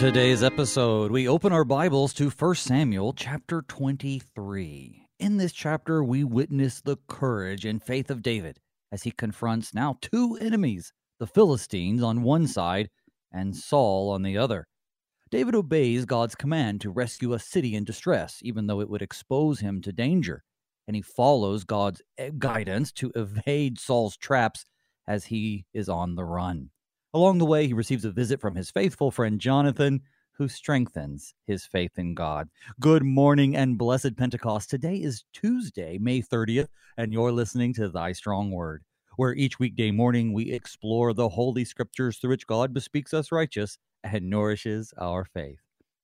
Today's episode, we open our Bibles to 1 Samuel chapter 23. In this chapter, we witness the courage and faith of David as he confronts now two enemies, the Philistines on one side and Saul on the other. David obeys God's command to rescue a city in distress, even though it would expose him to danger, and he follows God's eh, guidance to evade Saul's traps as he is on the run. Along the way, he receives a visit from his faithful friend Jonathan, who strengthens his faith in God. Good morning and blessed Pentecost. Today is Tuesday, May 30th, and you're listening to Thy Strong Word, where each weekday morning we explore the holy scriptures through which God bespeaks us righteous and nourishes our faith.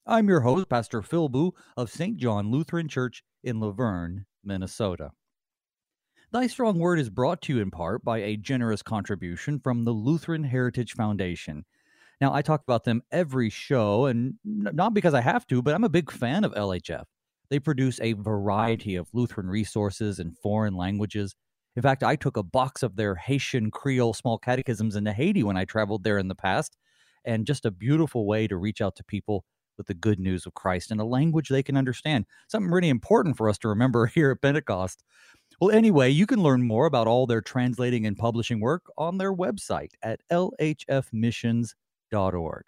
I'm your host, Pastor Phil of St. John Lutheran Church in La Vergne, Minnesota. Thy Strong Word is brought to you in part by a generous contribution from the Lutheran Heritage Foundation. Now, I talk about them every show, and not because I have to, but I'm a big fan of LHF. They produce a variety of Lutheran resources in foreign languages. In fact, I took a box of their Haitian Creole small catechisms into Haiti when I traveled there in the past, and just a beautiful way to reach out to people with the good news of Christ in a language they can understand. Something really important for us to remember here at Pentecost. Well, anyway, you can learn more about all their translating and publishing work on their website at lhfmissions.org.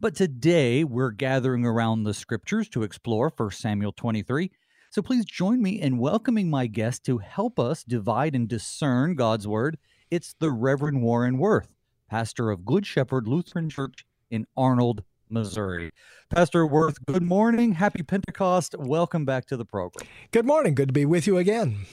But today we're gathering around the scriptures to explore 1 Samuel 23. So please join me in welcoming my guest to help us divide and discern God's word. It's the Reverend Warren Woerth, pastor of Good Shepherd Lutheran Church in Arnold, Missouri. Pastor Woerth, good morning. Happy Pentecost. Welcome back to the program. Good morning. Good to be with you again.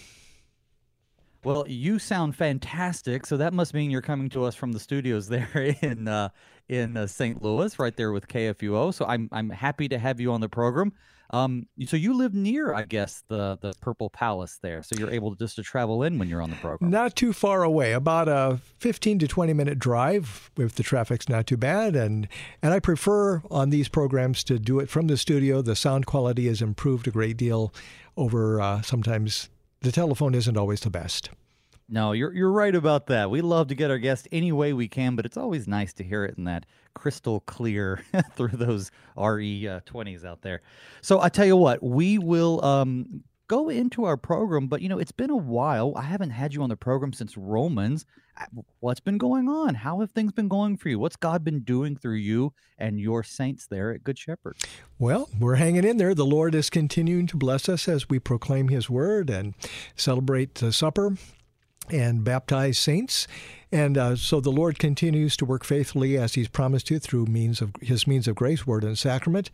Well, you sound fantastic. So that must mean you're coming to us from the studios there in uh, in uh, St. Louis, right there with KFUO. So I'm I'm happy to have you on the program. Um, so you live near, I guess, the the Purple Palace there, so you're able to just to travel in when you're on the program. Not too far away, about a 15 to 20 minute drive if the traffic's not too bad, and and I prefer on these programs to do it from the studio. The sound quality has improved a great deal over uh, sometimes the telephone isn't always the best. No, you're you're right about that. We love to get our guests any way we can, but it's always nice to hear it in that crystal clear through those RE uh, 20s out there. So I tell you what, we will um, go into our program, but you know, it's been a while. I haven't had you on the program since Romans. What's been going on? How have things been going for you? What's God been doing through you and your saints there at Good Shepherd? Well, we're hanging in there. The Lord is continuing to bless us as we proclaim His word and celebrate the supper and baptize saints. And uh, so the Lord continues to work faithfully as He's promised to through means of His means of grace, word, and sacrament.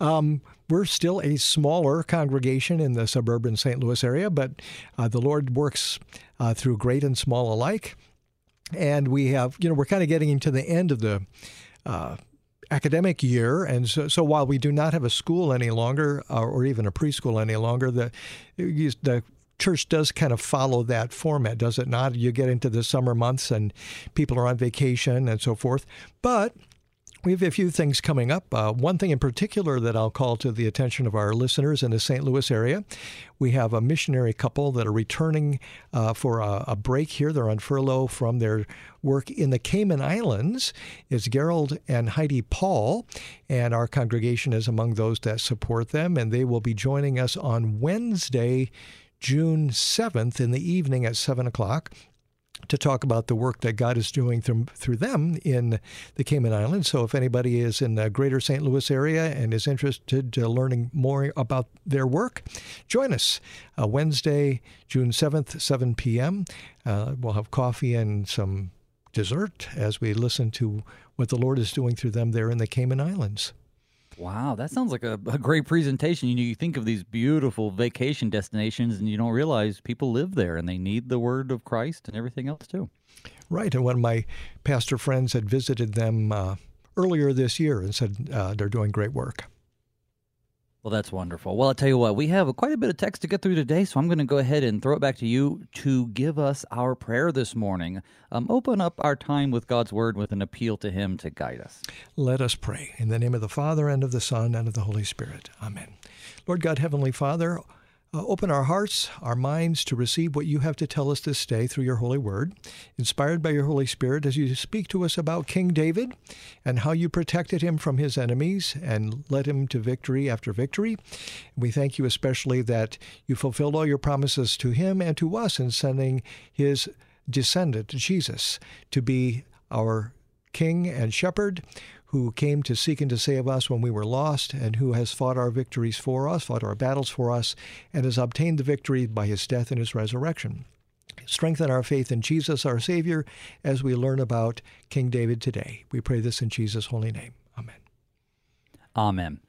Um, we're still a smaller congregation in the suburban St. Louis area, but uh, the Lord works uh, through great and small alike. And we have, you know, we're kind of getting into the end of the uh, academic year, and so, so, while we do not have a school any longer, uh, or even a preschool any longer, the the church does kind of follow that format, does it not? You get into the summer months and people are on vacation and so forth. But we have a few things coming up. Uh, one thing in particular that I'll call to the attention of our listeners in the St. Louis area. We have a missionary couple that are returning uh, for a, a, break here. They're on furlough from their work in the Cayman Islands. It's Gerald and Heidi Paul, and our congregation is among those that support them, and they will be joining us on Wednesday, June 7th in the evening at 7 o'clock to talk about the work that God is doing through, through them in the Cayman Islands. So, if anybody is in the greater St. Louis area and is interested in learning more about their work, join us uh, Wednesday, June 7th, 7 p.m. Uh, we'll have coffee and some dessert as we listen to what the Lord is doing through them there in the Cayman Islands. Wow, that sounds like a, a great presentation. You know, you think of these beautiful vacation destinations and you don't realize people live there and they need the word of Christ and everything else too. Right. And one of my pastor friends had visited them uh, earlier this year and said uh, they're doing great work. Well, that's wonderful. Well, I'll tell you what, we have quite a bit of text to get through today, so I'm going to go ahead and throw it back to you to give us our prayer this morning. Um, open up our time with God's Word with an appeal to Him to guide us. Let us pray. In the name of the Father, and of the Son, and of the Holy Spirit. Amen. Lord God, Heavenly Father, uh, open our hearts, our minds to receive what you have to tell us this day through your holy word, inspired by your Holy Spirit as you speak to us about King David and how you protected him from his enemies and led him to victory after victory. We thank you especially that you fulfilled all your promises to him and to us in sending his descendant, Jesus, to be our king and shepherd who came to seek and to save us when we were lost, and who has fought our victories for us, fought our battles for us, and has obtained the victory by his death and his resurrection. Strengthen our faith in Jesus, our Savior, as we learn about King David today. We pray this in Jesus' holy name. Amen. Amen.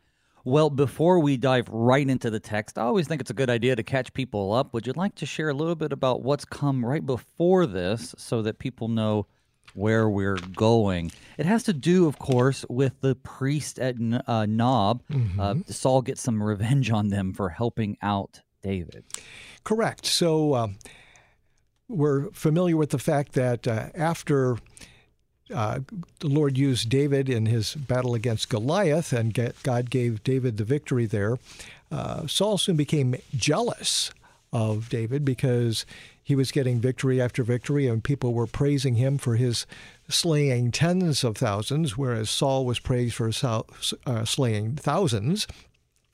Well, before we dive right into the text, I always think it's a good idea to catch people up. Would you like to share a little bit about what's come right before this so that people know where we're going. It has to do, of course, with the priest at uh, Nob. Mm-hmm. Uh, Saul gets some revenge on them for helping out David. Correct. So um, we're familiar with the fact that uh, after uh, the Lord used David in his battle against Goliath, and God gave David the victory there. Uh, Saul soon became jealous of David because he was getting victory after victory, and people were praising him for his slaying tens of thousands, whereas Saul was praised for uh, slaying thousands.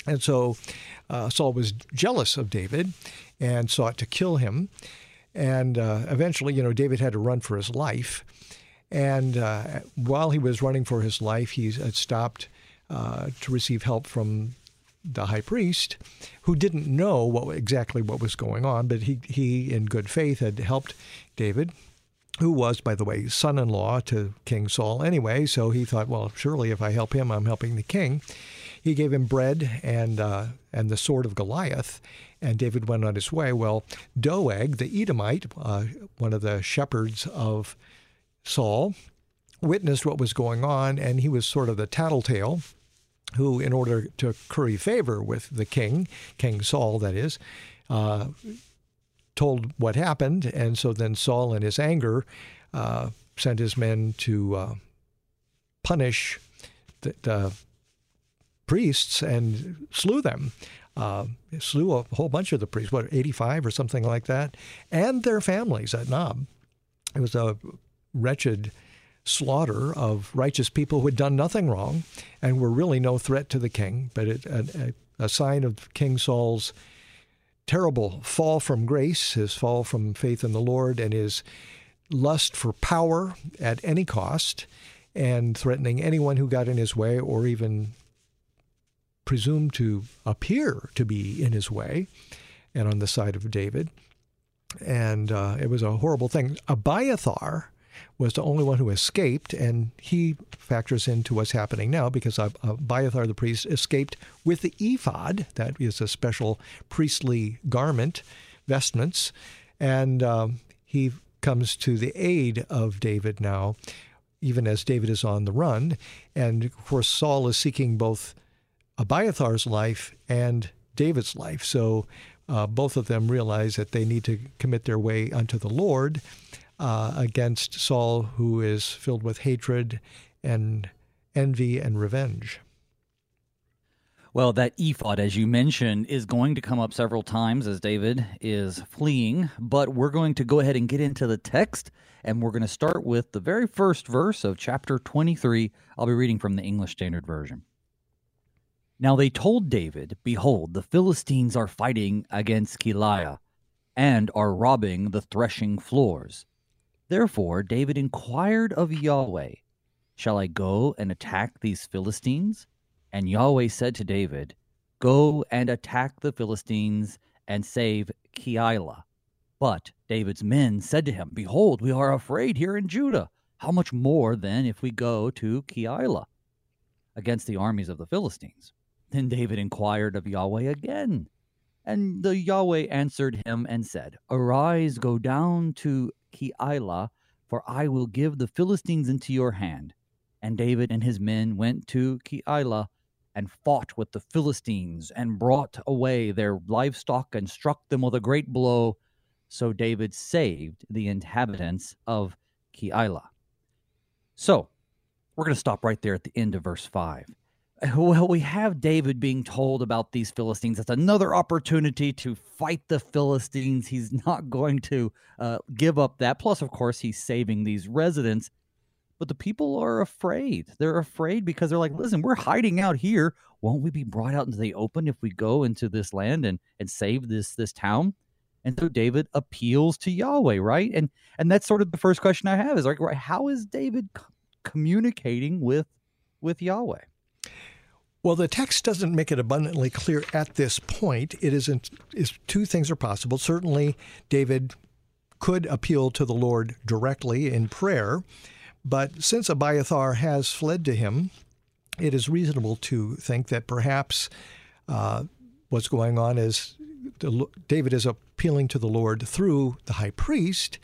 And so uh, Saul was jealous of David and sought to kill him. And uh, eventually, you know, David had to run for his life. And uh, while he was running for his life, he had stopped uh, to receive help from the high priest, who didn't know what exactly what was going on, but he he in good faith had helped David, who was, by the way, son-in-law to King Saul anyway. So he thought, well, surely if I help him, I'm helping the king. He gave him bread and uh, and the sword of Goliath, and David went on his way. Well, Doeg, the Edomite, uh, one of the shepherds of Saul, witnessed what was going on, and he was sort of the tattletale who, in order to curry favor with the king, King Saul, that is, uh, told what happened. And so then Saul, in his anger, uh, sent his men to uh, punish the, priests and slew them. Uh, slew a whole bunch of the priests, what, 85 or something like that, and their families at Nob. It was a wretched slaughter of righteous people who had done nothing wrong and were really no threat to the king, but it, a, a, sign of King Saul's terrible fall from grace, his fall from faith in the Lord, and his lust for power at any cost, and threatening anyone who got in his way or even presumed to appear to be in his way and on the side of David. And uh, it was a horrible thing. Abiathar, was the only one who escaped, and he factors into what's happening now because Abiathar the priest escaped with the ephod, that is a special priestly garment, vestments, and um, he comes to the aid of David now, even as David is on the run. And of course, Saul is seeking both Abiathar's life and David's life. So uh, both of them realize that they need to commit their way unto the Lord uh, against Saul, who is filled with hatred and envy and revenge. Well, that ephod, as you mentioned, is going to come up several times as David is fleeing, but we're going to go ahead and get into the text, and we're going to start with the very first verse of chapter 23. I'll be reading from the English Standard Version. Now they told David, Behold, the Philistines are fighting against Keilah, and are robbing the threshing floors. Therefore David inquired of Yahweh, Shall I go and attack these Philistines? And Yahweh said to David, Go and attack the Philistines and save Keilah. But David's men said to him, Behold, we are afraid here in Judah. How much more then if we go to Keilah against the armies of the Philistines? Then David inquired of Yahweh again. And the Yahweh answered him and said, Arise, go down to Keilah, for I will give the Philistines into your hand. And David and his men went to Keilah and fought with the Philistines and brought away their livestock and struck them with a great blow. So David saved the inhabitants of Keilah. So we're going to stop right there at the end of verse 5. Well, we have David being told about these Philistines. That's another opportunity to fight the Philistines. He's not going to uh, give up that. Plus, of course, he's saving these residents. But the people are afraid. They're afraid because they're like, listen, we're hiding out here. Won't we be brought out into the open if we go into this land and, and save this this town? And so David appeals to Yahweh, right? And and that's sort of the first question I have is like, how is David communicating with with Yahweh? Well, the text doesn't make it abundantly clear at this point. It isn't. Is two things are possible. Certainly, David could appeal to the Lord directly in prayer, but since Abiathar has fled to him, it is reasonable to think that perhaps uh, what's going on is the, David is appealing to the Lord through the high priest,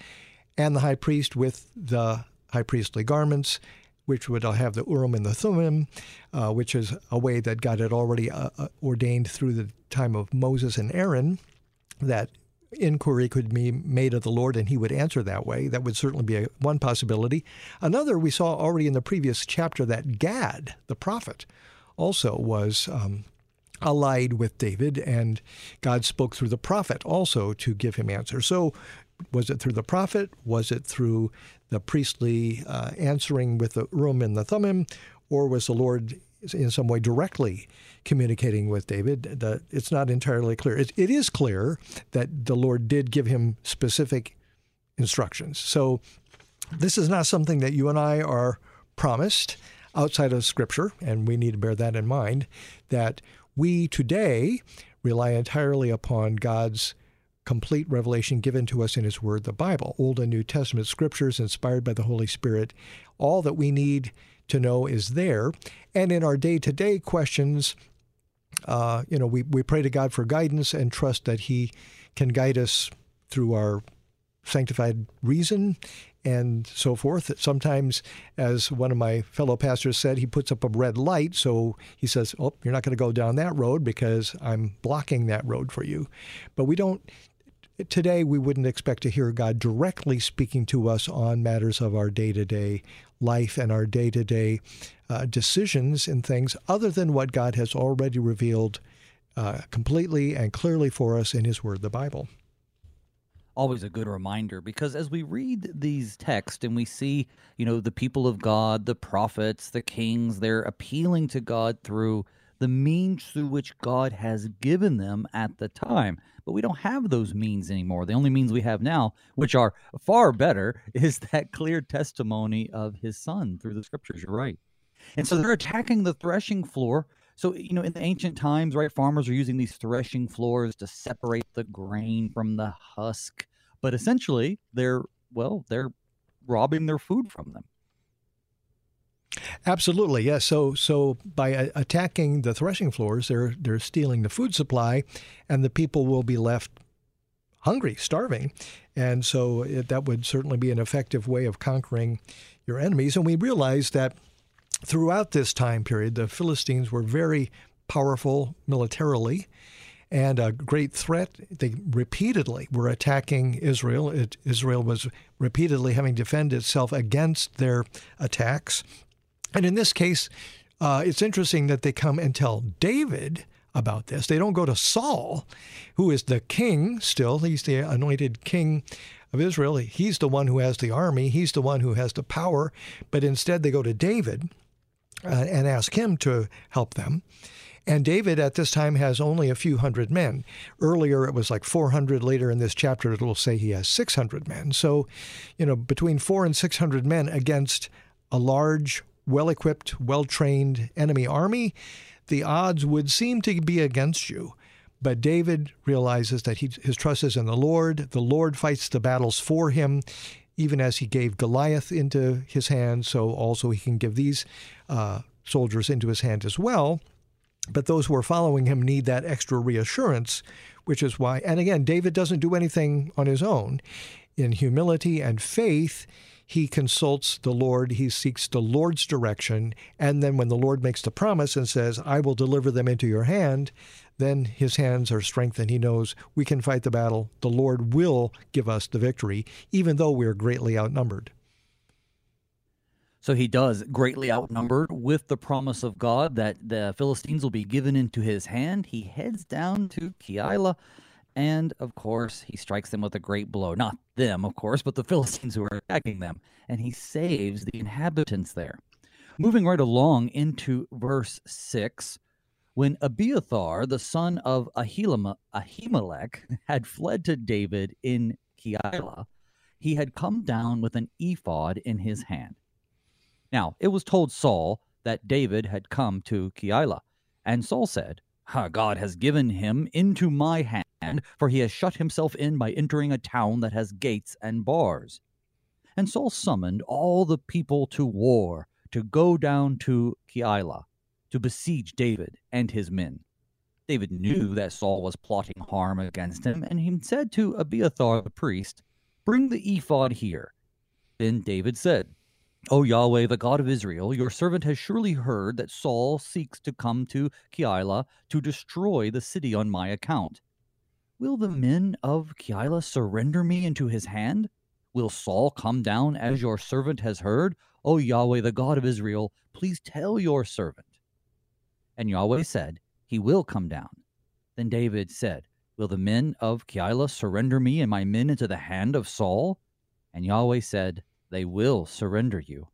and the high priest with the high priestly garments which would have the Urim and the Thummim, uh, which is a way that God had already uh, uh, ordained through the time of Moses and Aaron, that inquiry could be made of the Lord and he would answer that way. That would certainly be a, one possibility. Another, we saw already in the previous chapter that Gad, the prophet, also was. Um, allied with David, and God spoke through the prophet also to give him answer. So, was it through the prophet? Was it through the priestly uh, answering with the Urim and the Thummim, or was the Lord in some way directly communicating with David? The, it's not entirely clear. It, it is clear that the Lord did give him specific instructions. So this is not something that you and I are promised outside of Scripture, and we need to bear that in mind. That we today rely entirely upon God's complete revelation given to us in His Word, the Bible, Old and New Testament scriptures inspired by the Holy Spirit. All that we need to know is there. And in our day to day questions, uh, you know, we, we pray to God for guidance and trust that He can guide us through our sanctified reason and so forth. Sometimes, as one of my fellow pastors said, he puts up a red light. So he says, Oh, you're not going to go down that road because I'm blocking that road for you. But we don't Today, we wouldn't expect to hear God directly speaking to us on matters of our day to day life and our day to day decisions and things other than what God has already revealed uh, completely and clearly for us in His Word, the Bible. Always a good reminder because as we read these texts and we see, you know, the people of God, the prophets, the kings, they're appealing to God through the means through which God has given them at the time but we don't have those means anymore. The only means we have now, which are far better, is that clear testimony of his son through the scriptures. You're right. And so they're attacking the threshing floor. So, you know, in the ancient times, right, farmers are using these threshing floors to separate the grain from the husk. But essentially, they're, well, they're robbing their food from them. Absolutely, yes. So, so by attacking the threshing floors, they're they're stealing the food supply, and the people will be left hungry, starving, and so it, that would certainly be an effective way of conquering your enemies. And we realize that throughout this time period, the Philistines were very powerful militarily and a great threat. They repeatedly were attacking Israel. It, Israel was repeatedly having to defend itself against their attacks. And in this case, uh, it's interesting that they come and tell David about this. They don't go to Saul, who is the king still. He's the anointed king of Israel. He's the one who has the army, he's the one who has the power. But instead, they go to David uh, and ask him to help them. And David at this time has only a few hundred men. Earlier it was like 400. Later in this chapter it will say he has 600 men. So, you know, between four and 600 men against a large well equipped, well trained enemy army, the odds would seem to be against you. But David realizes that he, his trust is in the Lord. The Lord fights the battles for him, even as he gave Goliath into his hand, so also he can give these uh, soldiers into his hand as well. But those who are following him need that extra reassurance, which is why, and again, David doesn't do anything on his own. In humility and faith, he consults the Lord, he seeks the Lord's direction, and then when the Lord makes the promise and says, I will deliver them into your hand, then his hands are strengthened. He knows we can fight the battle. The Lord will give us the victory, even though we're greatly outnumbered. So he does, greatly outnumbered with the promise of God that the Philistines will be given into his hand. He heads down to Keilah, and of course, he strikes them with a great blow. Not them, of course, but the Philistines who are attacking them. And he saves the inhabitants there. Moving right along into verse 6, when Abiathar, the son of Ahimelech, had fled to David in Keilah, he had come down with an ephod in his hand. Now, it was told Saul that David had come to Keilah, and Saul said, God has given him into my hand, for he has shut himself in by entering a town that has gates and bars. And Saul summoned all the people to war to go down to Keilah to besiege David and his men. David knew that Saul was plotting harm against him, and he said to Abiathar the priest, Bring the ephod here. Then David said, O Yahweh, the God of Israel, your servant has surely heard that Saul seeks to come to Keilah to destroy the city on my account. Will the men of Keilah surrender me into his hand? Will Saul come down as your servant has heard? O Yahweh, the God of Israel, please tell your servant. And Yahweh said, He will come down. Then David said, Will the men of Keilah surrender me and my men into the hand of Saul? And Yahweh said, they will surrender you.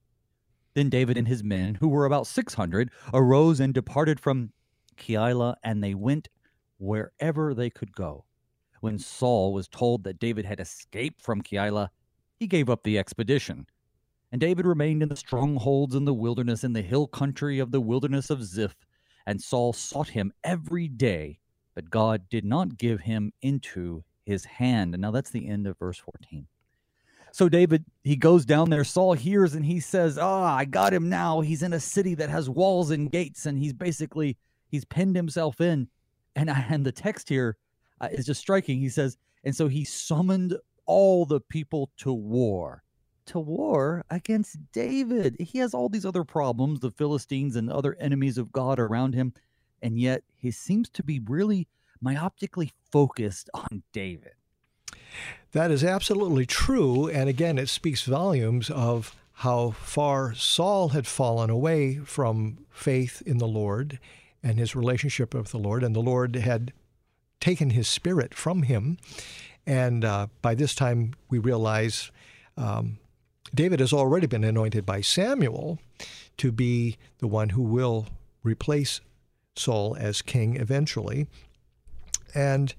Then David and his men, who were about six hundred, arose and departed from Keilah, and they went wherever they could go. When Saul was told that David had escaped from Keilah, he gave up the expedition. And David remained in the strongholds in the wilderness, in the hill country of the wilderness of Ziph. And Saul sought him every day, but God did not give him into his hand. And now that's the end of verse 14. So David, he goes down there. Saul hears and he says, "Ah, I got him now. He's in a city that has walls and gates, and he's basically he's pinned himself in." And and the text here uh, is just striking. He says, "And so he summoned all the people to war." To war against David. He has all these other problems, the Philistines and other enemies of God around him, and yet he seems to be really myopically focused on David. That is absolutely true. And again, it speaks volumes of how far Saul had fallen away from faith in the Lord and his relationship with the Lord. And the Lord had taken his spirit from him. And uh, by this time, we realize um, David has already been anointed by Samuel to be the one who will replace Saul as king eventually. And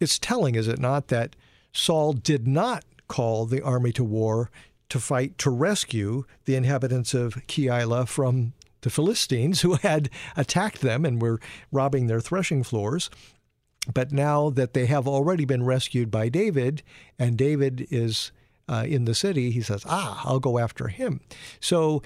it's telling, is it not, that Saul did not call the army to war to fight to rescue the inhabitants of Keilah from the Philistines who had attacked them and were robbing their threshing floors. But now that they have already been rescued by David, and David is uh, in the city, he says, Ah, I'll go after him. So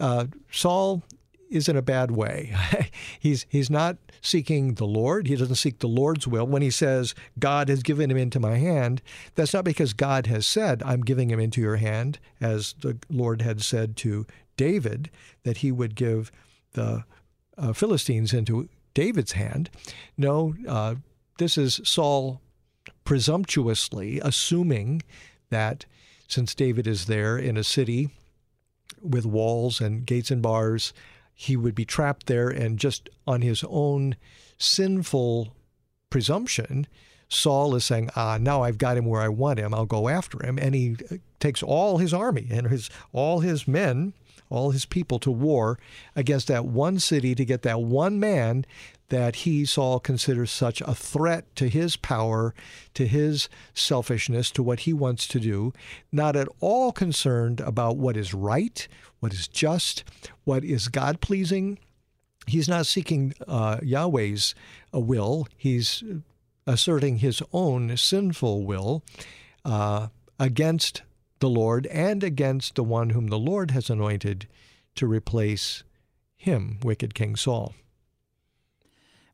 uh, Saul is in a bad way. he's he's not seeking the Lord. He doesn't seek the Lord's will. When he says God has given him into my hand, that's not because God has said I'm giving him into your hand, as the Lord had said to David that he would give the uh, Philistines into David's hand. No, uh, this is Saul presumptuously assuming that since David is there in a city with walls and gates and bars, he would be trapped there and just on his own sinful presumption, Saul is saying, "Ah, now I've got him where I want him. I'll go after him." And he takes all his army and his all his men, all his people to war against that one city to get that one man that he, Saul, considers such a threat to his power, to his selfishness, to what he wants to do, not at all concerned about what is right, what is just, what is God pleasing. He's not seeking uh, Yahweh's uh, will, he's asserting his own sinful will uh, against the Lord and against the one whom the Lord has anointed to replace him, wicked King Saul.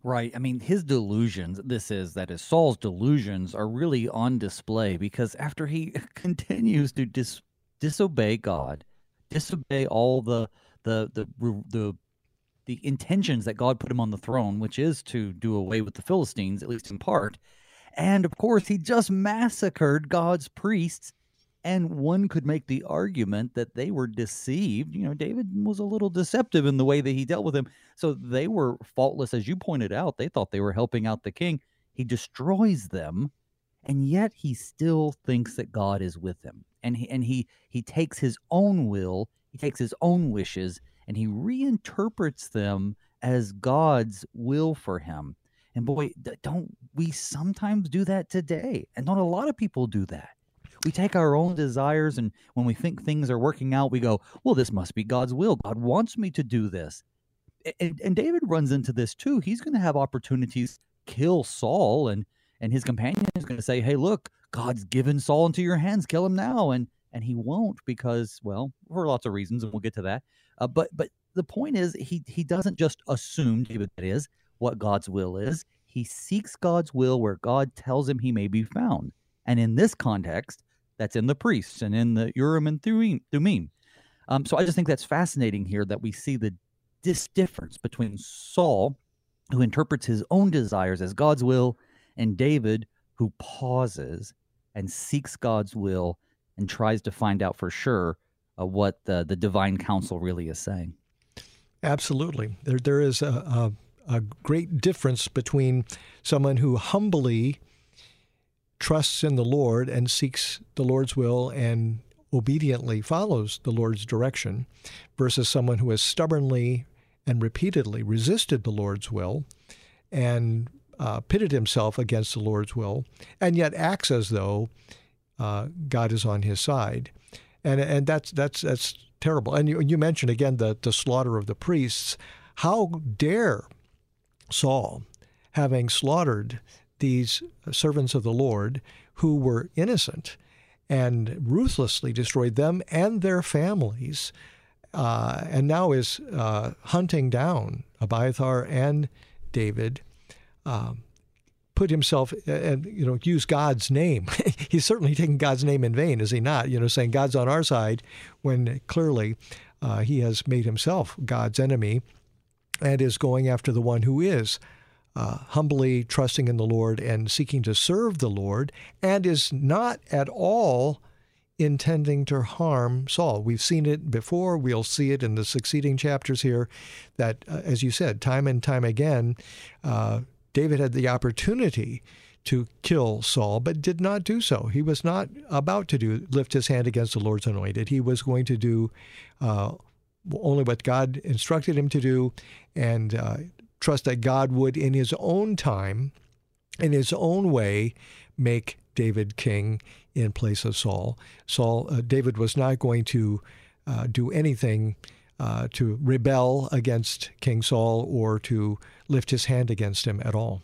Right. I mean, his delusions, this is, that is, Saul's delusions are really on display because after he continues to dis- disobey God, disobey all the, the, the, the, the intentions that God put him on the throne, which is to do away with the Philistines, at least in part. And of course, he just massacred God's priests And one could make the argument that they were deceived. You know, David was a little deceptive in the way that he dealt with him. So they were faultless, as you pointed out. They thought they were helping out the king. He destroys them, and yet he still thinks that God is with him. And he and he he takes his own will, he takes his own wishes, and he reinterprets them as God's will for him. And boy, don't we sometimes do that today? And not a lot of people do that. We take our own desires, and when we think things are working out, we go, Well, this must be God's will. God wants me to do this. And, and David runs into this too. He's going to have opportunities kill Saul, and and his companion is going to say, Hey, look, God's given Saul into your hands. Kill him now. And and he won't because, well, for lots of reasons, and we'll get to that. Uh, but but the point is, he he doesn't just assume David that is what God's will is. He seeks God's will where God tells him he may be found. And in this context, that's in the priests and in the Urim and Thummim. Um, so I just think that's fascinating here that we see the this difference between Saul, who interprets his own desires as God's will, and David, who pauses and seeks God's will and tries to find out for sure uh, what the, the divine counsel really is saying. Absolutely. There, there is a, a, a great difference between someone who humbly trusts in the Lord and seeks the Lord's will and obediently follows the Lord's direction versus someone who has stubbornly and repeatedly resisted the Lord's will and uh, pitted himself against the Lord's will and yet acts as though uh, God is on his side. And, and that's, that's, that's terrible. And you, you mentioned again the, the slaughter of the priests. How dare Saul, having slaughtered these servants of the Lord who were innocent and ruthlessly destroyed them and their families, uh, and now is uh, hunting down Abiathar and David. Um, put himself and you know use God's name. He's certainly taking God's name in vain, is he not? You know, saying God's on our side when clearly uh, he has made himself God's enemy and is going after the one who is uh, humbly trusting in the Lord and seeking to serve the Lord, and is not at all intending to harm Saul. We've seen it before. We'll see it in the succeeding chapters here. That, uh, as you said, time and time again. Uh, David had the opportunity to kill Saul, but did not do so. He was not about to do lift his hand against the Lord's anointed. He was going to do uh, only what God instructed him to do, and uh, trust that God would, in His own time, in His own way, make David king in place of Saul. Saul, uh, David was not going to uh, do anything uh, to rebel against King Saul or to lift his hand against him at all.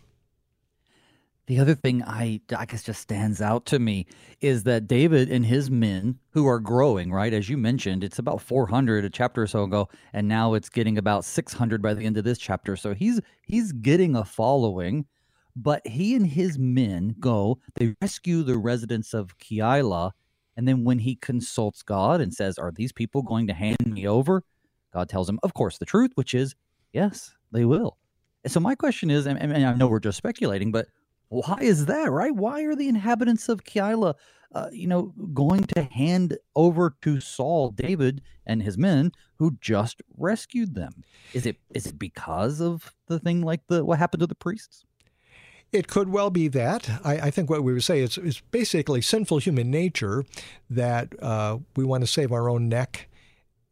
The other thing I, I guess just stands out to me is that David and his men, who are growing, right? As you mentioned, it's about 400 a chapter or so ago, and now it's getting about 600 by the end of this chapter. So he's he's getting a following, but he and his men go. They rescue the residents of Keilah, and then when he consults God and says, "Are these people going to hand me over?" God tells him, of course, the truth, which is, yes, they will. And so my question is, and, and I know we're just speculating, but why is that, right? Why are the inhabitants of Keilah, uh, you know, going to hand over to Saul, David, and his men who just rescued them? Is it is it because of the thing like the what happened to the priests? It could well be that. I, I, think what we would say is it's basically sinful human nature that uh, we want to save our own neck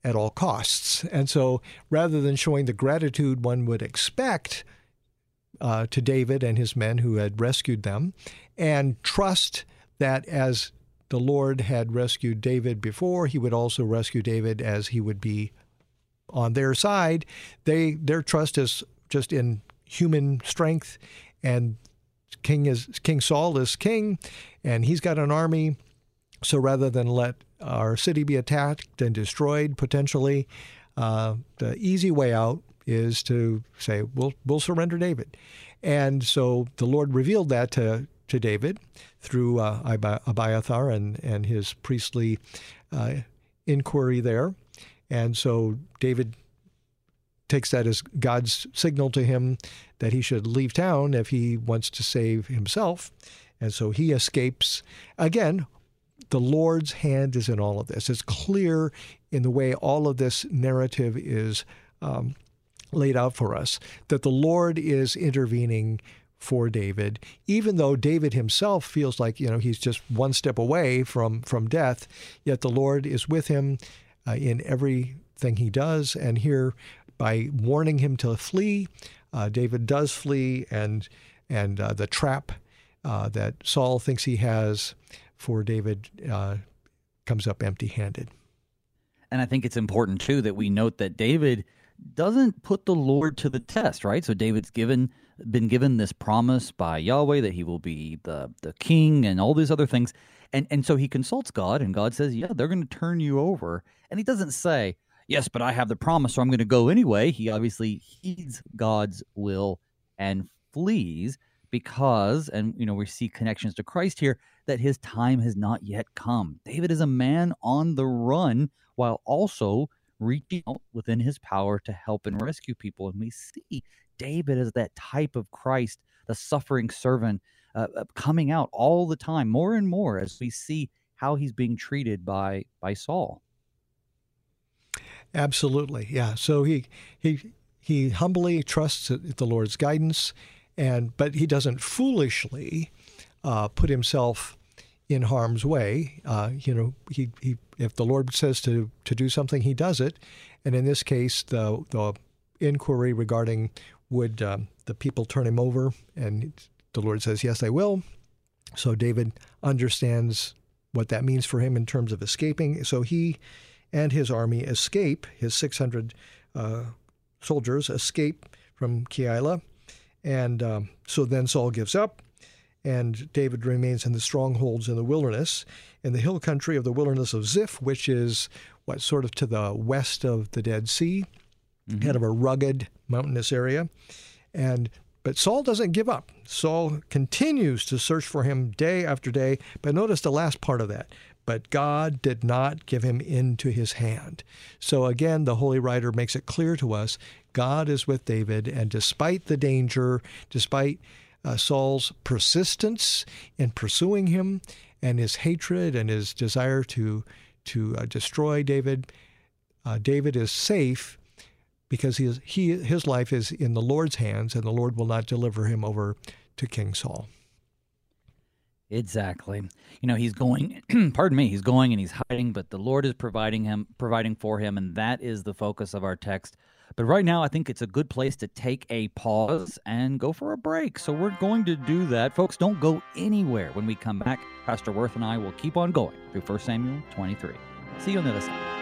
at all costs. And so rather than showing the gratitude one would expect uh, to David and his men who had rescued them, and trust that as the Lord had rescued David before, he would also rescue David as he would be on their side. They their trust is just in human strength and King is King Saul is king and he's got an army. So rather than let our city be attacked and destroyed potentially, uh, the easy way out is to say, we'll, we'll surrender David. And so the Lord revealed that to, to David through uh, Abiathar and, and his priestly uh, inquiry there. And so David takes that as God's signal to him that he should leave town if he wants to save himself. And so he escapes, again, the Lord's hand is in all of this. It's clear in the way all of this narrative is um, laid out for us that the Lord is intervening for David, even though David himself feels like you know he's just one step away from from death. Yet the Lord is with him uh, in everything he does, and here by warning him to flee, uh, David does flee, and and uh, the trap uh, that Saul thinks he has for David uh, comes up empty-handed. And I think it's important too that we note that David doesn't put the Lord to the test, right? So David's given been given this promise by Yahweh that he will be the the king and all these other things. And and so he consults God and God says, "Yeah, they're going to turn you over." And he doesn't say, "Yes, but I have the promise, so I'm going to go anyway." He obviously heeds God's will and flees because and you know we see connections to Christ here that his time has not yet come. David is a man on the run while also reaching out within his power to help and rescue people. And we see David as that type of Christ, the suffering servant, uh, uh, coming out all the time, more and more, as we see how he's being treated by by Saul. Absolutely, yeah. So he he he humbly trusts the Lord's guidance, and but he doesn't foolishly uh, put himself in harm's way. Uh, you know, he, he if the Lord says to to do something, he does it. And in this case, the the inquiry regarding would um, the people turn him over, and the Lord says, "Yes, I will." So David understands what that means for him in terms of escaping. So he and his army escape. His 600 uh, soldiers escape from Keilah, and um, so then Saul gives up and David remains in the strongholds in the wilderness, in the hill country of the wilderness of Ziph, which is what sort of to the west of the Dead Sea, mm-hmm. kind of a rugged mountainous area. And but Saul doesn't give up. Saul continues to search for him day after day. But notice the last part of that. But God did not give him into his hand. So again, the Holy Writer makes it clear to us God is with David, and despite the danger, despite uh, Saul's persistence in pursuing him and his hatred and his desire to to uh, destroy David. Uh, David is safe because he, is, he his life is in the Lord's hands, and the Lord will not deliver him over to King Saul. Exactly. You know, he's going, pardon me, he's going and he's hiding, but the Lord is providing him, providing for him, and that is the focus of our text. But right now, I think it's a good place to take a pause and go for a break. So we're going to do that. Folks, don't go anywhere. When we come back, Pastor Woerth and I will keep on going through 1 Samuel 23. See you on the other side.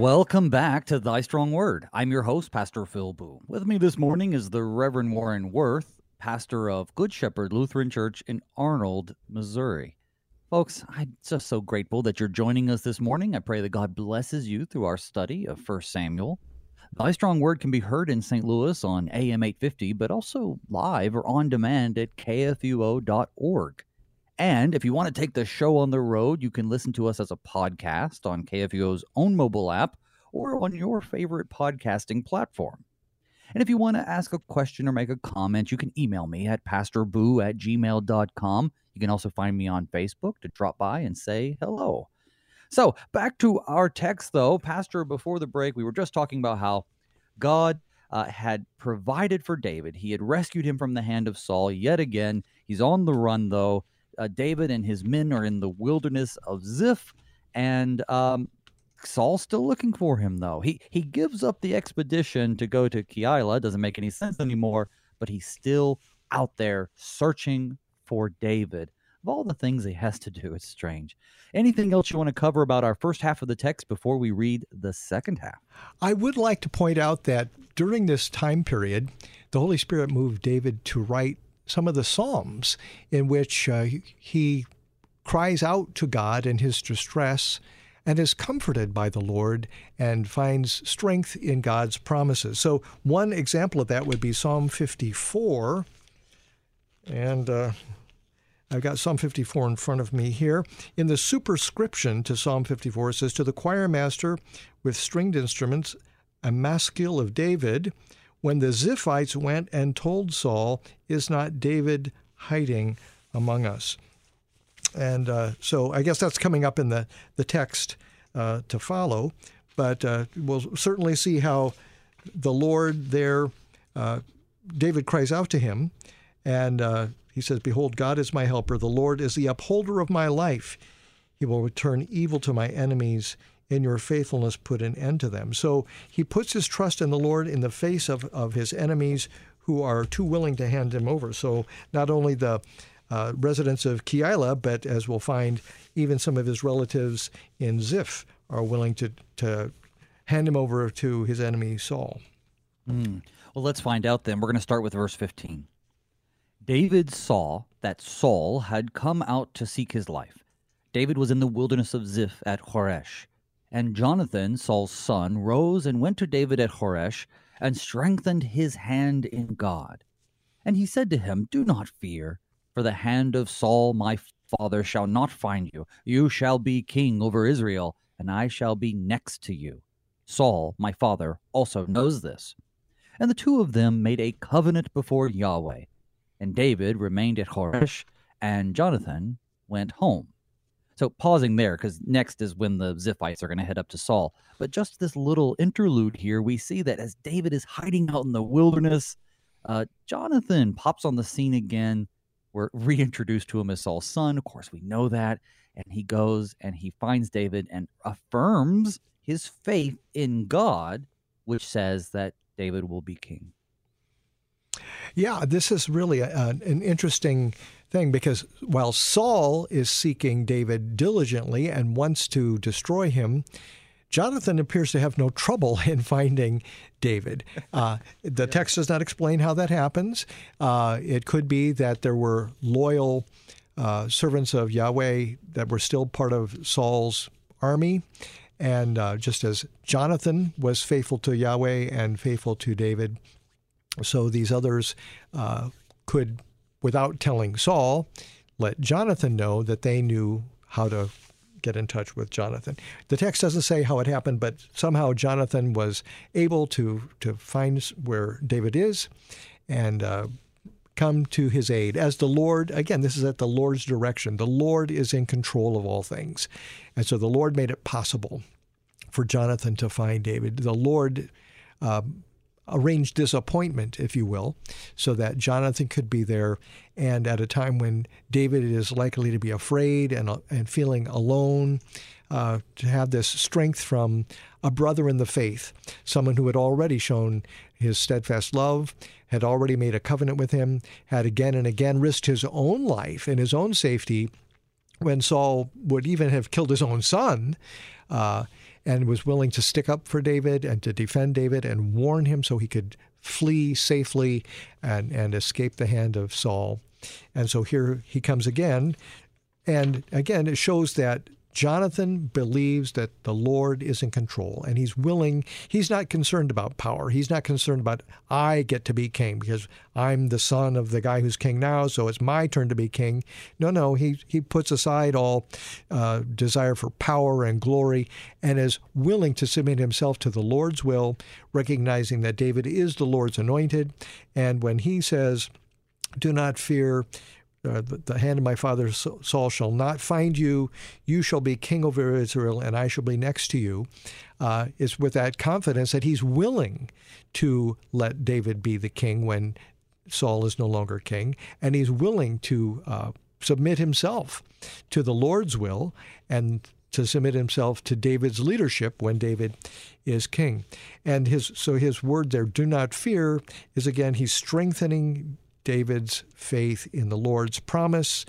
Welcome back to Thy Strong Word. I'm your host, Pastor Phil Booe. With me this morning is the Reverend Warren Woerth, pastor of Good Shepherd Lutheran Church in Arnold, Missouri. Folks, I'm just so grateful that you're joining us this morning. I pray that God blesses you through our study of 1 Samuel. Thy Strong Word can be heard in St. Louis on AM 850, but also live or on demand at kfuo.org. And if you want to take the show on the road, you can listen to us as a podcast on KFUO's own mobile app or on your favorite podcasting platform. And if you want to ask a question or make a comment, you can email me at pastorboo at gmail.com. You can also find me on Facebook to drop by and say hello. So, back to our text, though. Pastor, before the break, we were just talking about how God uh, had provided for David. He had rescued him from the hand of Saul yet again. He's on the run, though. Uh, David and his men are in the wilderness of Ziph, and um, Saul's still looking for him, though. He he gives up the expedition to go to Keilah. Doesn't make any sense anymore, but he's still out there searching for David. Of all the things he has to do, it's strange. Anything else you want to cover about our first half of the text before we read the second half? I would like to point out that during this time period, the Holy Spirit moved David to write some of the Psalms in which uh, he cries out to God in his distress and is comforted by the Lord and finds strength in God's promises. So, one example of that would be Psalm 54. And uh, I've got Psalm 54 in front of me here. In the superscription to Psalm 54, it says, To the choir master with stringed instruments, a maskil of David, when the Ziphites went and told Saul, Is not David hiding among us? And uh, so I guess that's coming up in the, the text uh, to follow. But uh, we'll certainly see how the Lord there, uh, David cries out to him, and uh, he says, Behold, God is my helper. The Lord is the upholder of my life. He will return evil to my enemies. In your faithfulness, put an end to them. So he puts his trust in the Lord in the face of, of his enemies who are too willing to hand him over. So not only the uh, residents of Keilah, but as we'll find, even some of his relatives in Ziph are willing to, to hand him over to his enemy Saul. Mm. Well, let's find out then. We're going to start with verse 15. David saw that Saul had come out to seek his life. David was in the wilderness of Ziph at Horesh. And Jonathan, Saul's son, rose and went to David at Horesh and strengthened his hand in God. And he said to him, Do not fear for the hand of Saul my father shall not find you. You shall be king over Israel, and I shall be next to you. Saul, my father, also knows this. And the two of them made a covenant before Yahweh. And David remained at Horesh, and Jonathan went home. So, pausing there, because next is when the Ziphites are going to head up to Saul. But just this little interlude here, we see that as David is hiding out in the wilderness, uh, Jonathan pops on the scene again we're reintroduced to him as Saul's son. Of course, we know that. And he goes and he finds David and affirms his faith in God, which says that David will be king. Yeah, this is really a, an interesting thing because while Saul is seeking David diligently and wants to destroy him, Jonathan appears to have no trouble in finding David. Uh, the text does not explain how that happens. Uh, it could be that there were loyal uh, servants of Yahweh that were still part of Saul's army. And uh, just as Jonathan was faithful to Yahweh and faithful to David, so these others uh, could, without telling Saul, let Jonathan know that they knew how to get in touch with Jonathan. The text doesn't say how it happened, but somehow Jonathan was able to to find where David is and uh, come to his aid. As the Lord, again, this is at the Lord's direction. The Lord is in control of all things, and so the Lord made it possible for Jonathan to find David. The Lord. Uh, arranged this appointment, if you will, so that Jonathan could be there. And at a time when David is likely to be afraid and, and feeling alone, uh, to have this strength from a brother in the faith, someone who had already shown his steadfast love, had already made a covenant with him, had again and again risked his own life and his own safety when Saul would even have killed his own son. Uh, and was willing to stick up for David and to defend David and warn him so he could flee safely and, and escape the hand of Saul. And so here he comes again. And again, it shows that Jonathan believes that the Lord is in control and he's willing, he's not concerned about power. He's not concerned about, I get to be king because I'm the son of the guy who's king now, so it's my turn to be king. No, no, he, he puts aside all uh, desire for power and glory and is willing to submit himself to the Lord's will, recognizing that David is the Lord's anointed. And when he says, Do not fear, uh, the, hand of my father Saul shall not find you. You shall be king over Israel, and I shall be next to you. Uh, is with that confidence that he's willing to let David be the king when Saul is no longer king, and he's willing to uh, submit himself to the Lord's will and to submit himself to David's leadership when David is king. And his so his word there, do not fear, is again he's strengthening David's faith in the Lord's promise,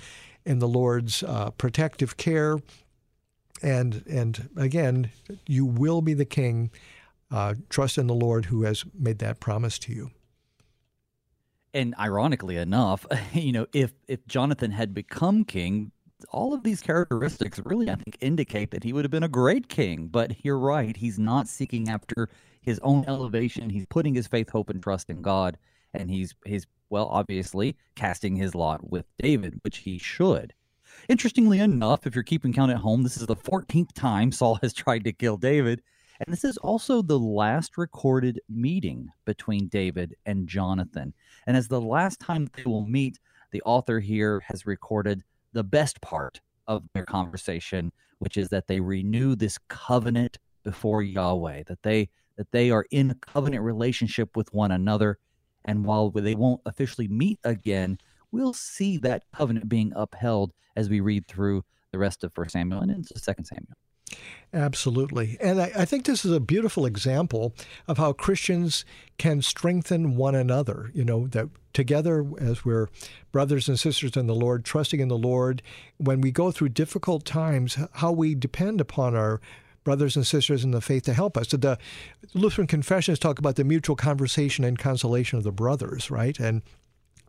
in the Lord's uh, protective care, and and again, you will be the king. Uh, trust in the Lord who has made that promise to you. And ironically enough, you know, if if Jonathan had become king, all of these characteristics really, I think, indicate that he would have been a great king. But you're right; he's not seeking after his own elevation. He's putting his faith, hope, and trust in God, and he's he's well, obviously, casting his lot with David, which he should. Interestingly enough, if you're keeping count at home, this is the 14th time Saul has tried to kill David. And this is also the last recorded meeting between David and Jonathan. And as the last time they will meet, the author here has recorded the best part of their conversation, which is that they renew this covenant before Yahweh, that they that they are in a covenant relationship with one another. And while they won't officially meet again, we'll see that covenant being upheld as we read through the rest of First Samuel and into Second Samuel. Absolutely. And I, I, think this is a beautiful example of how Christians can strengthen one another. You know, that together, as we're brothers and sisters in the Lord, trusting in the Lord, when we go through difficult times, how we depend upon our brothers and sisters in the faith to help us. The Lutheran confessions talk about the mutual conversation and consolation of the brothers, right? And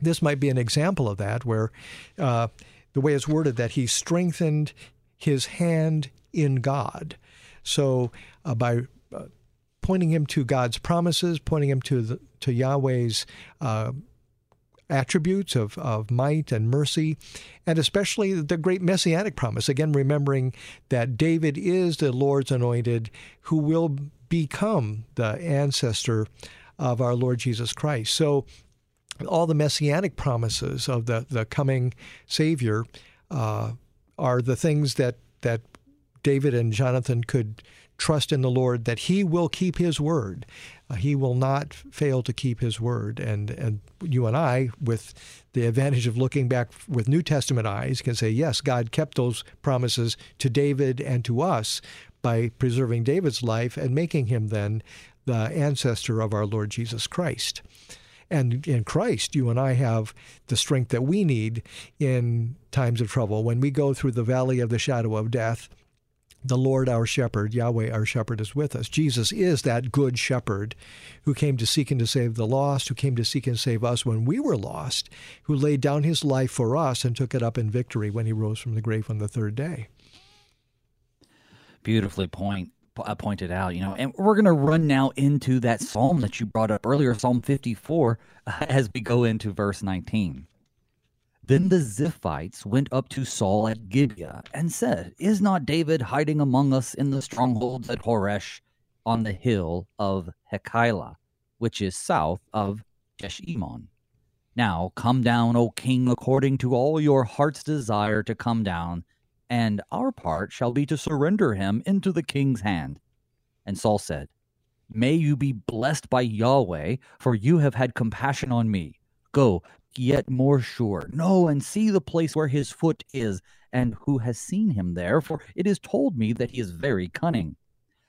this might be an example of that, where uh, the way it's worded that he strengthened his hand in God. So uh, by uh, pointing him to God's promises, pointing him to the, to Yahweh's uh, attributes of, of might and mercy, and especially the great messianic promise. Again, remembering that David is the Lord's anointed who will become the ancestor of our Lord Jesus Christ. So, all the messianic promises of the, the coming Savior uh, are the things that, that David and Jonathan could trust in the Lord that He will keep His word. He will not fail to keep His word. And and you and I, with the advantage of looking back with New Testament eyes, can say, yes, God kept those promises to David and to us by preserving David's life and making him then the ancestor of our Lord Jesus Christ. And in Christ, you and I have the strength that we need in times of trouble. When we go through the valley of the shadow of death, the Lord our shepherd, Yahweh our shepherd, is with us. Jesus is that good shepherd who came to seek and to save the lost, who came to seek and save us when we were lost, who laid down his life for us and took it up in victory when he rose from the grave on the third day. Beautifully point uh, pointed out, you know, and we're going to run now into that psalm that you brought up earlier, Psalm 54, as we go into verse 19. Then the Ziphites went up to Saul at Gibeah and said, Is not David hiding among us in the strongholds at Horesh on the hill of Hachilah, which is south of Jeshimon? Now come down, O king, according to all your heart's desire to come down, and our part shall be to surrender him into the king's hand. And Saul said, May you be blessed by Yahweh, for you have had compassion on me. Go, yet more sure. Know and see the place where his foot is, and who has seen him there, for it is told me that he is very cunning.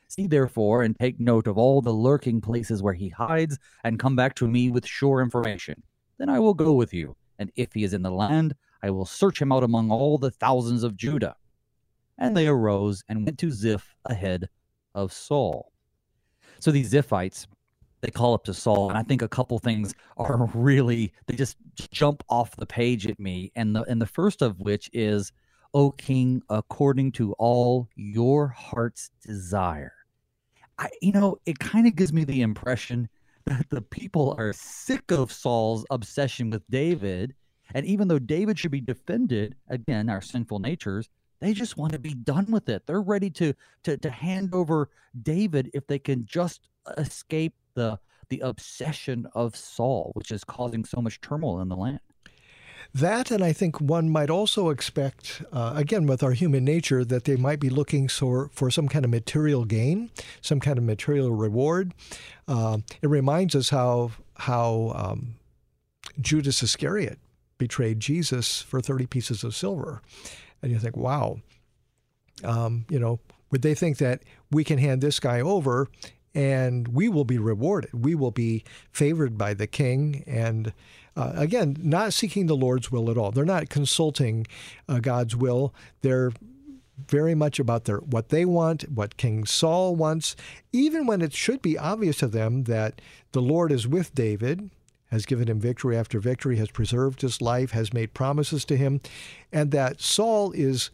See therefore, and take note of all the lurking places where he hides, and come back to me with sure information. Then I will go with you, and if he is in the land, I will search him out among all the thousands of Judah. And they arose and went to Ziph ahead of Saul. So these Ziphites, they call up to Saul, and I think a couple things are really they just jump off the page at me, and the and the first of which is, "O King, according to all your heart's desire." I, you know, it kind of gives me the impression that the people are sick of Saul's obsession with David, and even though David should be defended, again, our sinful natures, they just want to be done with it. They're ready to to to hand over David if they can just escape the the obsession of Saul, which is causing so much turmoil in the land. That, and I think one might also expect, uh, again, with our human nature, that they might be looking for, for some kind of material gain, some kind of material reward. Uh, it reminds us how how um, Judas Iscariot betrayed Jesus for 30 pieces of silver. And you think, wow, um, you know, would they think that we can hand this guy over and we will be rewarded? We will be favored by the king and uh, again, not seeking the Lord's will at all. They're not consulting uh, God's will. They're very much about their what they want, what King Saul wants, even when it should be obvious to them that the Lord is with David, has given him victory after victory, has preserved his life, has made promises to him, and that Saul is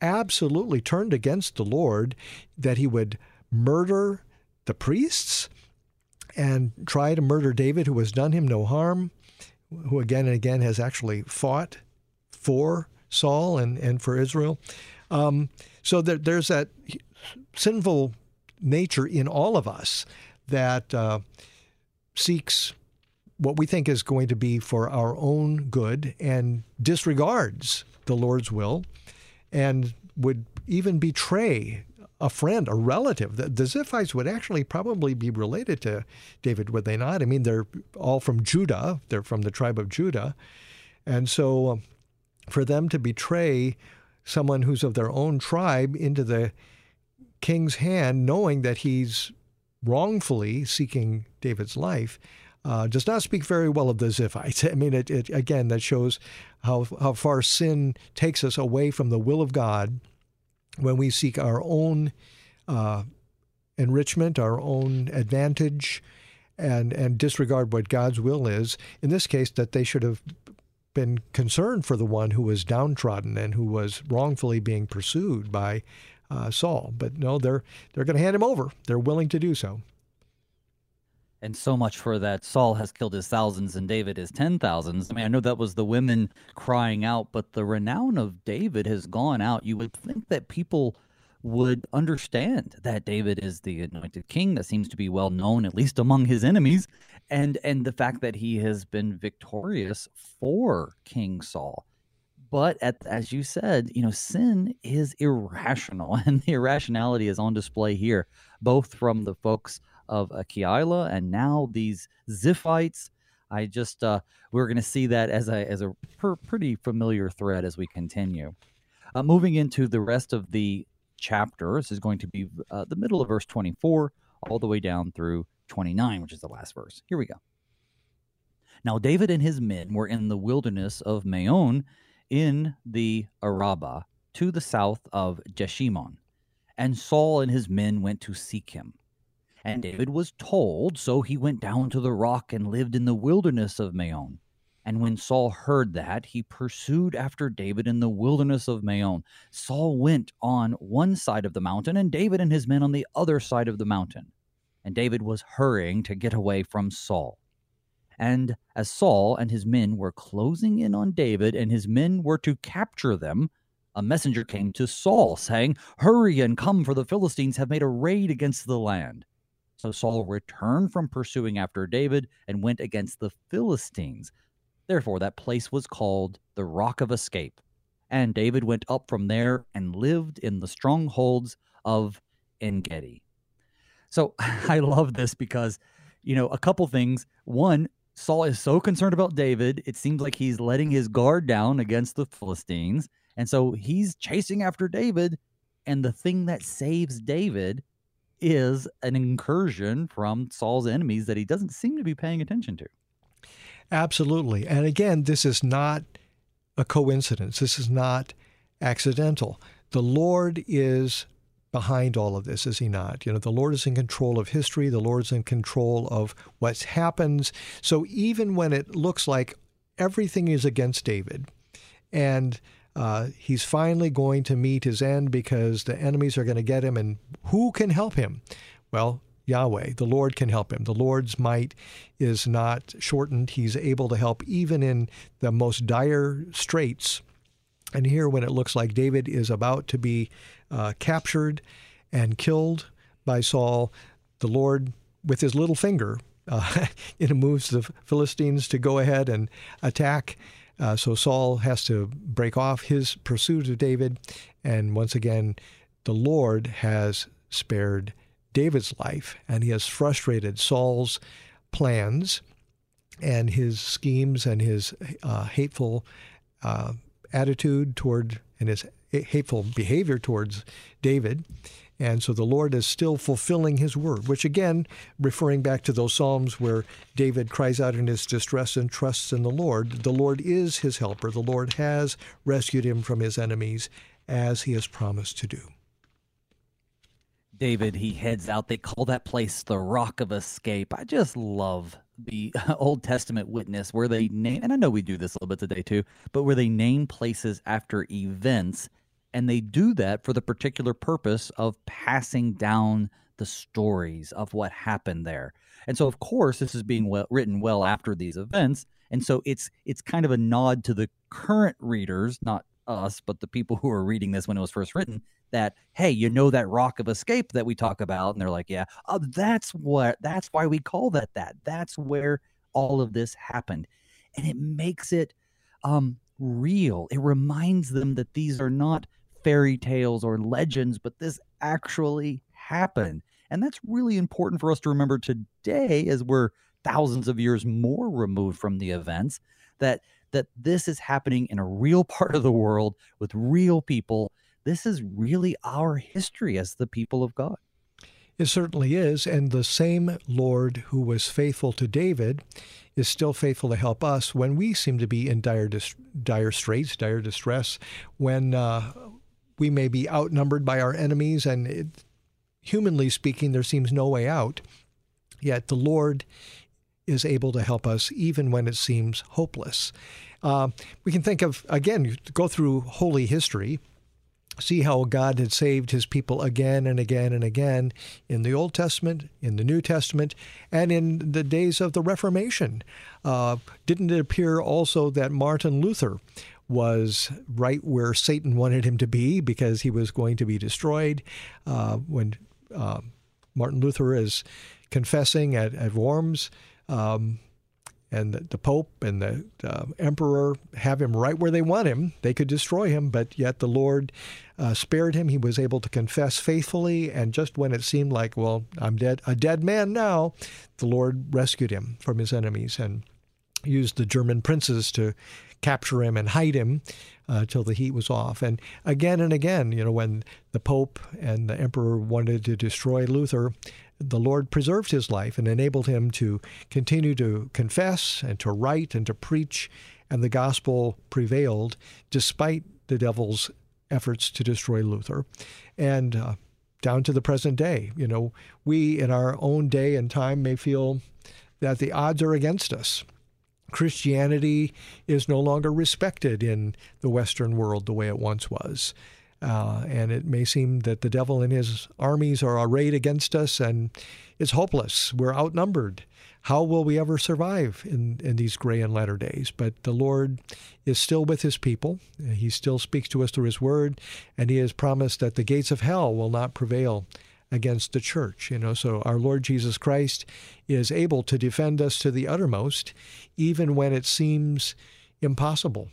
absolutely turned against the Lord, that he would murder the priests and try to murder David, who has done him no harm who again and again has actually fought for Saul and, and for Israel. Um, so there, there's that sinful nature in all of us that uh, seeks what we think is going to be for our own good and disregards the Lord's will and would even betray a friend, a relative. The, the Ziphites would actually probably be related to David, would they not? I mean, they're all from Judah, they're from the tribe of Judah. And so um, for them to betray someone who's of their own tribe into the king's hand, knowing that he's wrongfully seeking David's life, uh, does not speak very well of the Ziphites. I mean, it, it, again, that shows how, how far sin takes us away from the will of God when we seek our own uh, enrichment, our own advantage, and and disregard what God's will is. In this case, that they should have been concerned for the one who was downtrodden and who was wrongfully being pursued by uh, Saul. But no, they're they're going to hand him over. They're willing to do so. And so much for that. Saul has killed his thousands and David his ten thousands. I mean, I know that was the women crying out, but the renown of David has gone out. You would think that people would understand that David is the anointed king that seems to be well known, at least among his enemies, and and the fact that he has been victorious for King Saul. But at, as you said, you know, sin is irrational, and the irrationality is on display here, both from the folks of Keilah and now these Ziphites. I just uh, we're going to see that as a as a per, pretty familiar thread as we continue. Uh, moving into the rest of the chapter, this is going to be uh, the middle of verse 24 all the way down through 29, which is the last verse. Here we go. Now David and his men were in the wilderness of Maon in the Arabah to the south of Jeshimon, and Saul and his men went to seek him. And David was told, so he went down to the rock and lived in the wilderness of Maon. And when Saul heard that, he pursued after David in the wilderness of Maon. Saul went on one side of the mountain, and David and his men on the other side of the mountain. And David was hurrying to get away from Saul. And as Saul and his men were closing in on David, and his men were to capture them, a messenger came to Saul, saying, Hurry and come, for the Philistines have made a raid against the land. So Saul returned from pursuing after David and went against the Philistines. Therefore, that place was called the Rock of Escape. And David went up from there and lived in the strongholds of En Engedi. So I love this because, you know, a couple things. One, Saul is so concerned about David, it seems like he's letting his guard down against the Philistines. And so he's chasing after David. And the thing that saves David is an incursion from Saul's enemies that he doesn't seem to be paying attention to. Absolutely. And again, this is not a coincidence. This is not accidental. The Lord is behind all of this, is he not? You know, the Lord is in control of history, the Lord's in control of what happens. So even when it looks like everything is against David and uh, he's finally going to meet his end because the enemies are going to get him. And who can help him? Well, Yahweh, the Lord can help him. The Lord's might is not shortened. He's able to help even in the most dire straits. And here, when it looks like David is about to be uh, captured and killed by Saul, the Lord, with his little finger, uh, it moves the Philistines to go ahead and attack Uh, so Saul has to break off his pursuit of David. And once again, the Lord has spared David's life and he has frustrated Saul's plans and his schemes and his uh, hateful uh, attitude toward and his hateful behavior towards David. And so the Lord is still fulfilling his word, which again, referring back to those Psalms where David cries out in his distress and trusts in the Lord, the Lord is his helper. The Lord has rescued him from his enemies as he has promised to do. David, he heads out. They call that place the Rock of Escape. I just love the Old Testament witness where they name, and I know we do this a little bit today too, but where they name places after events and they do that for the particular purpose of passing down the stories of what happened there. And so, of course, this is being well, written well after these events, and so it's it's kind of a nod to the current readers, not us, but the people who are reading this when it was first written. That hey, you know that rock of escape that we talk about, and they're like, yeah, oh, that's what that's why we call that that. That's where all of this happened, and it makes it um, real. It reminds them that these are not fairy tales or legends, but this actually happened. And that's really important for us to remember today as we're thousands of years more removed from the events that that this is happening in a real part of the world with real people. This is really our history as the people of God. It certainly is. And the same Lord who was faithful to David is still faithful to help us when we seem to be in dire, dis- dire straits, dire distress, when uh, we may be outnumbered by our enemies, and it, humanly speaking, there seems no way out. Yet the Lord is able to help us even when it seems hopeless. Uh, we can think of, again, go through holy history, see how God had saved his people again and again and again in the Old Testament, in the New Testament, and in the days of the Reformation. Uh, didn't it appear also that Martin Luther was right where Satan wanted him to be because he was going to be destroyed. Uh, when uh, Martin Luther is confessing at, at Worms, um, and the, the, Pope and the uh, Emperor have him right where they want him. They could destroy him, but yet the Lord uh, spared him. He was able to confess faithfully, and just when it seemed like, well, I'm dead, a dead man now, the Lord rescued him from his enemies and used the German princes to capture him and hide him uh, till the heat was off. And again and again, you know, when the Pope and the Emperor wanted to destroy Luther, the Lord preserved his life and enabled him to continue to confess and to write and to preach, and the gospel prevailed despite the devil's efforts to destroy Luther. And uh, down to the present day, you know, we in our own day and time may feel that the odds are against us. Christianity is no longer respected in the Western world the way it once was. Uh, and it may seem that the devil and his armies are arrayed against us and it's hopeless. We're outnumbered. How will we ever survive in, in these gray and latter days? But the Lord is still with his people. He still speaks to us through his word, and he has promised that the gates of hell will not prevail against the church. You know, so our Lord Jesus Christ is able to defend us to the uttermost, even when it seems impossible.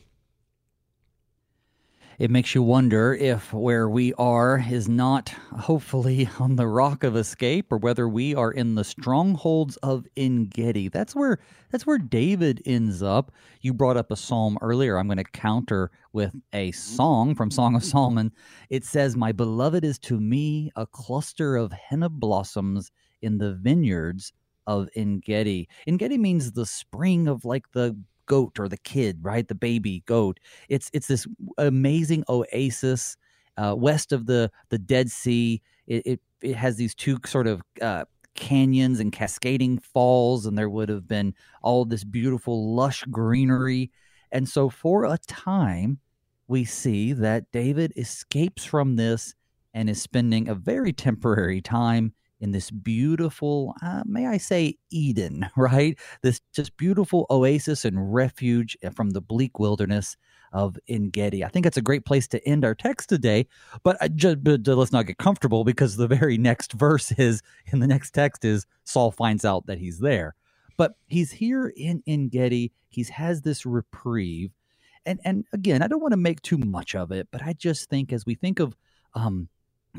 It makes you wonder if where we are is not hopefully on the rock of escape or whether we are in the strongholds of Engedi. That's where that's where David ends up. You brought up a psalm earlier. I'm going to counter with a song from Song of Solomon. It says, "My beloved is to me a cluster of henna blossoms in the vineyards of Engedi." Engedi means the spring of like the goat or the kid, right? The baby goat. It's it's this amazing oasis uh, west of the the Dead Sea. It it, it has these two sort of uh, canyons and cascading falls, and there would have been all this beautiful lush greenery. And so, for a time, we see that David escapes from this and is spending a very temporary time in this beautiful, uh, may I say, Eden, right? This just beautiful oasis and refuge from the bleak wilderness of Engedi. I think it's a great place to end our text today, but, uh, just, but let's not get comfortable because the very next verse is in the next text is Saul finds out that he's there. But he's here in Engedi. He has this reprieve. And and again, I don't want to make too much of it, but I just think as we think of um,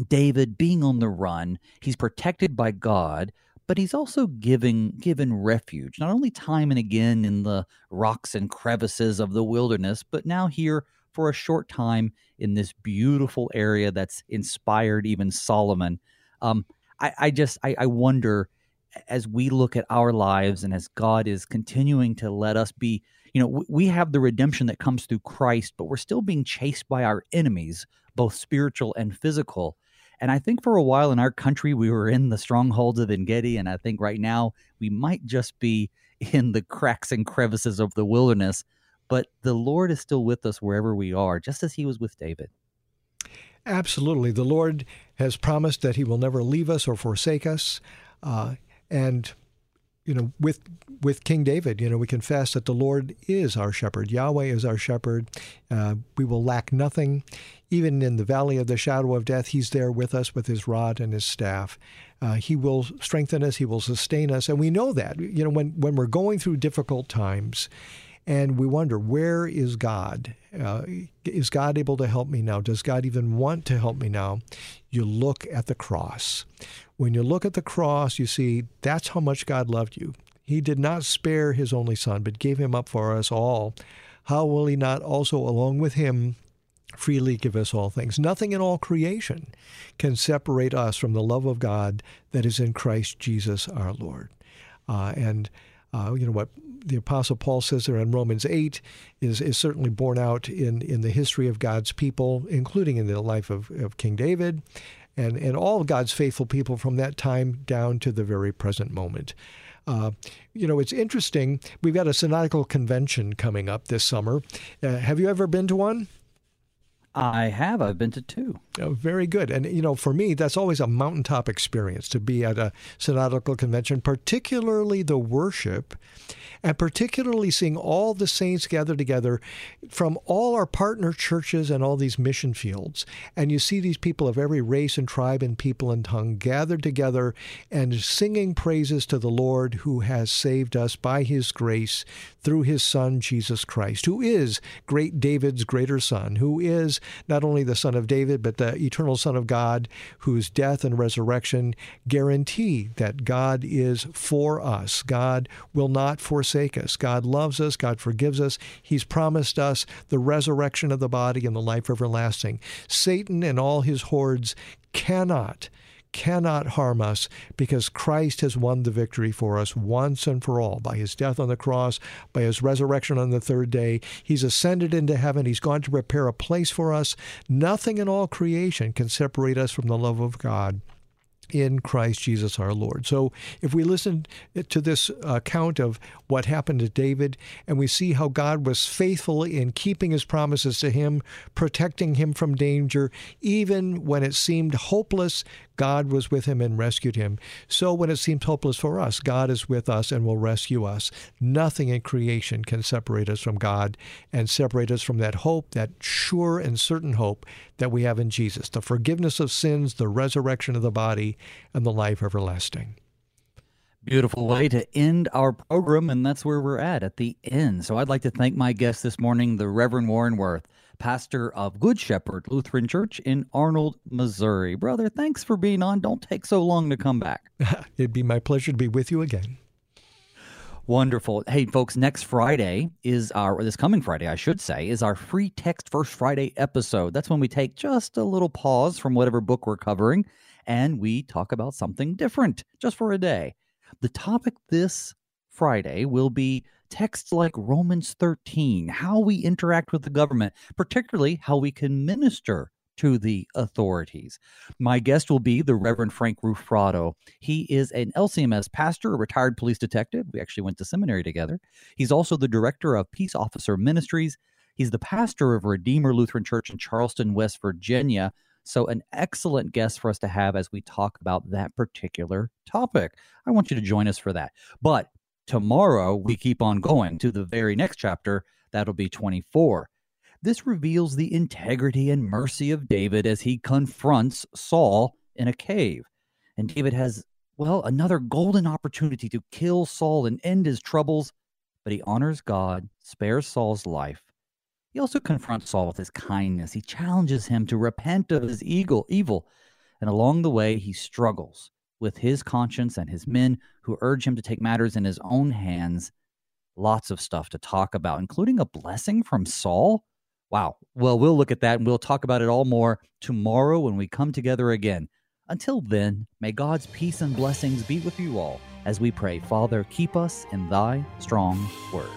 David being on the run, he's protected by God, but he's also giving given refuge, not only time and again in the rocks and crevices of the wilderness, but now here for a short time in this beautiful area that's inspired even Solomon. Um, I, I just I, I wonder as we look at our lives and as God is continuing to let us be, you know, we have the redemption that comes through Christ, but we're still being chased by our enemies, both spiritual and physical. And I think for a while in our country, we were in the strongholds of Engedi. And I think right now we might just be in the cracks and crevices of the wilderness. But the Lord is still with us wherever we are, just as he was with David. Absolutely. The Lord has promised that he will never leave us or forsake us. Uh, and you know, with with King David, you know, we confess that the Lord is our shepherd. Yahweh is our shepherd. Uh, we will lack nothing. Even in the valley of the shadow of death, He's there with us with His rod and His staff. Uh, he will strengthen us. He will sustain us, and we know that. You know, when when we're going through difficult times, and we wonder where is God? Uh, is God able to help me now? Does God even want to help me now? You look at the cross. When you look at the cross, you see that's how much God loved you. He did not spare his only son, but gave him up for us all. How will he not also, along with him, freely give us all things? Nothing in all creation can separate us from the love of God that is in Christ Jesus our Lord. Uh, and uh, you know what the Apostle Paul says there in Romans 8 is, is certainly borne out in, in the history of God's people, including in the life of, of King David and, and all God's faithful people from that time down to the very present moment. Uh, you know, it's interesting. We've got a synodical convention coming up this summer. Uh, have you ever been to one? I have. I've been to two. Oh, very good. And, you know, for me, that's always a mountaintop experience to be at a synodical convention, particularly the worship and particularly seeing all the saints gather together from all our partner churches and all these mission fields. And you see these people of every race and tribe and people and tongue gathered together and singing praises to the Lord who has saved us by his grace through his Son, Jesus Christ, who is great David's greater son, who is not only the Son of David, but the eternal Son of God, whose death and resurrection guarantee that God is for us. God will not forsake us. God loves us. God forgives us. He's promised us the resurrection of the body and the life everlasting. Satan and all his hordes cannot cannot harm us because Christ has won the victory for us once and for all by his death on the cross, by his resurrection on the third day. He's ascended into heaven. He's gone to prepare a place for us. Nothing in all creation can separate us from the love of God in Christ Jesus our Lord. So if we listen to this account of what happened to David and we see how God was faithful in keeping his promises to him, protecting him from danger, even when it seemed hopeless, God was with him and rescued him. So when it seems hopeless for us, God is with us and will rescue us. Nothing in creation can separate us from God and separate us from that hope, that sure and certain hope that we have in Jesus the forgiveness of sins, the resurrection of the body, and the life everlasting. Beautiful way to end our program, and that's where we're at at the end. So I'd like to thank my guest this morning, the Reverend Warren Woerth, pastor of Good Shepherd Lutheran Church in Arnold, Missouri. Brother, thanks for being on. Don't take so long to come back. It'd be my pleasure to be with you again. Wonderful. Hey, folks, next Friday is our, or this coming Friday, I should say, is our free text First Friday episode. That's when we take just a little pause from whatever book we're covering and we talk about something different just for a day. The topic this Friday will be texts like Romans 13, how we interact with the government, particularly how we can minister to the authorities. My guest will be the Reverend Frank Rufrado. He is an LCMS pastor, a retired police detective. We actually went to seminary together. He's also the director of Peace Officer Ministries. He's the pastor of Redeemer Lutheran Church in Charleston, West Virginia. So, an excellent guest for us to have as we talk about that particular topic. I want you to join us for that. But Tomorrow, we keep on going to the very next chapter. That'll be 24. This reveals the integrity and mercy of David as he confronts Saul in a cave. And David has, well, another golden opportunity to kill Saul and end his troubles, but he honors God, spares Saul's life. He also confronts Saul with his kindness. He challenges him to repent of his evil, evil. And along the way, he struggles with his conscience and his men who urge him to take matters in his own hands. Lots of stuff to talk about, including a blessing from Saul. Wow. Well, we'll look at that and we'll talk about it all more tomorrow when we come together again. Until then, may God's peace and blessings be with you all as we pray, Father, keep us in thy strong word.